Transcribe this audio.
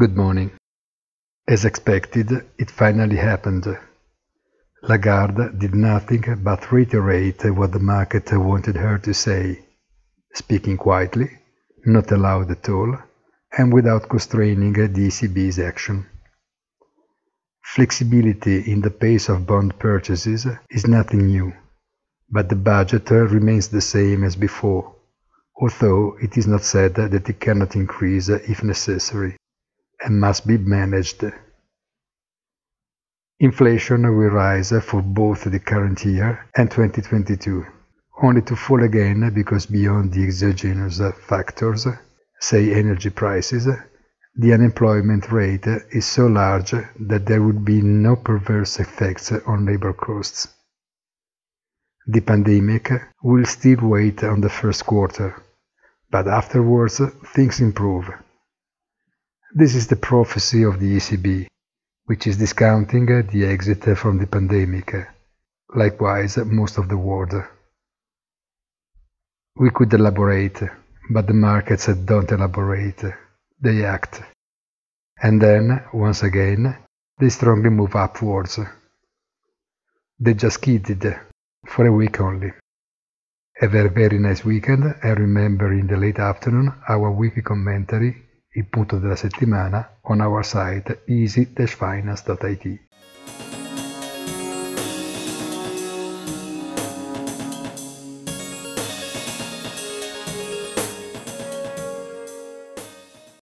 Good morning. As expected, it finally happened. Lagarde did nothing but reiterate what the market wanted her to say, speaking quietly, not aloud at all, and without constraining the ECB's action. Flexibility in the pace of bond purchases is nothing new, but the budget remains the same as before, although it is not said that it cannot increase if necessary and must be managed. Inflation will rise for both the current year and 2022, only to fall again because beyond the exogenous factors, say energy prices, the unemployment rate is so large that there would be no perverse effects on labor costs. The pandemic will still wait on the first quarter, but afterwards things improve. This is the prophecy of the ECB, which is discounting uh, the exit uh, from the pandemic, likewise uh, most of the world. We could elaborate, but the markets don't elaborate, they act. And then, once again, they strongly move upwards. They just kidded, for a week only. Have a very nice weekend and remember in the late afternoon our weekly commentary il punto della settimana on our site easy-finance.it.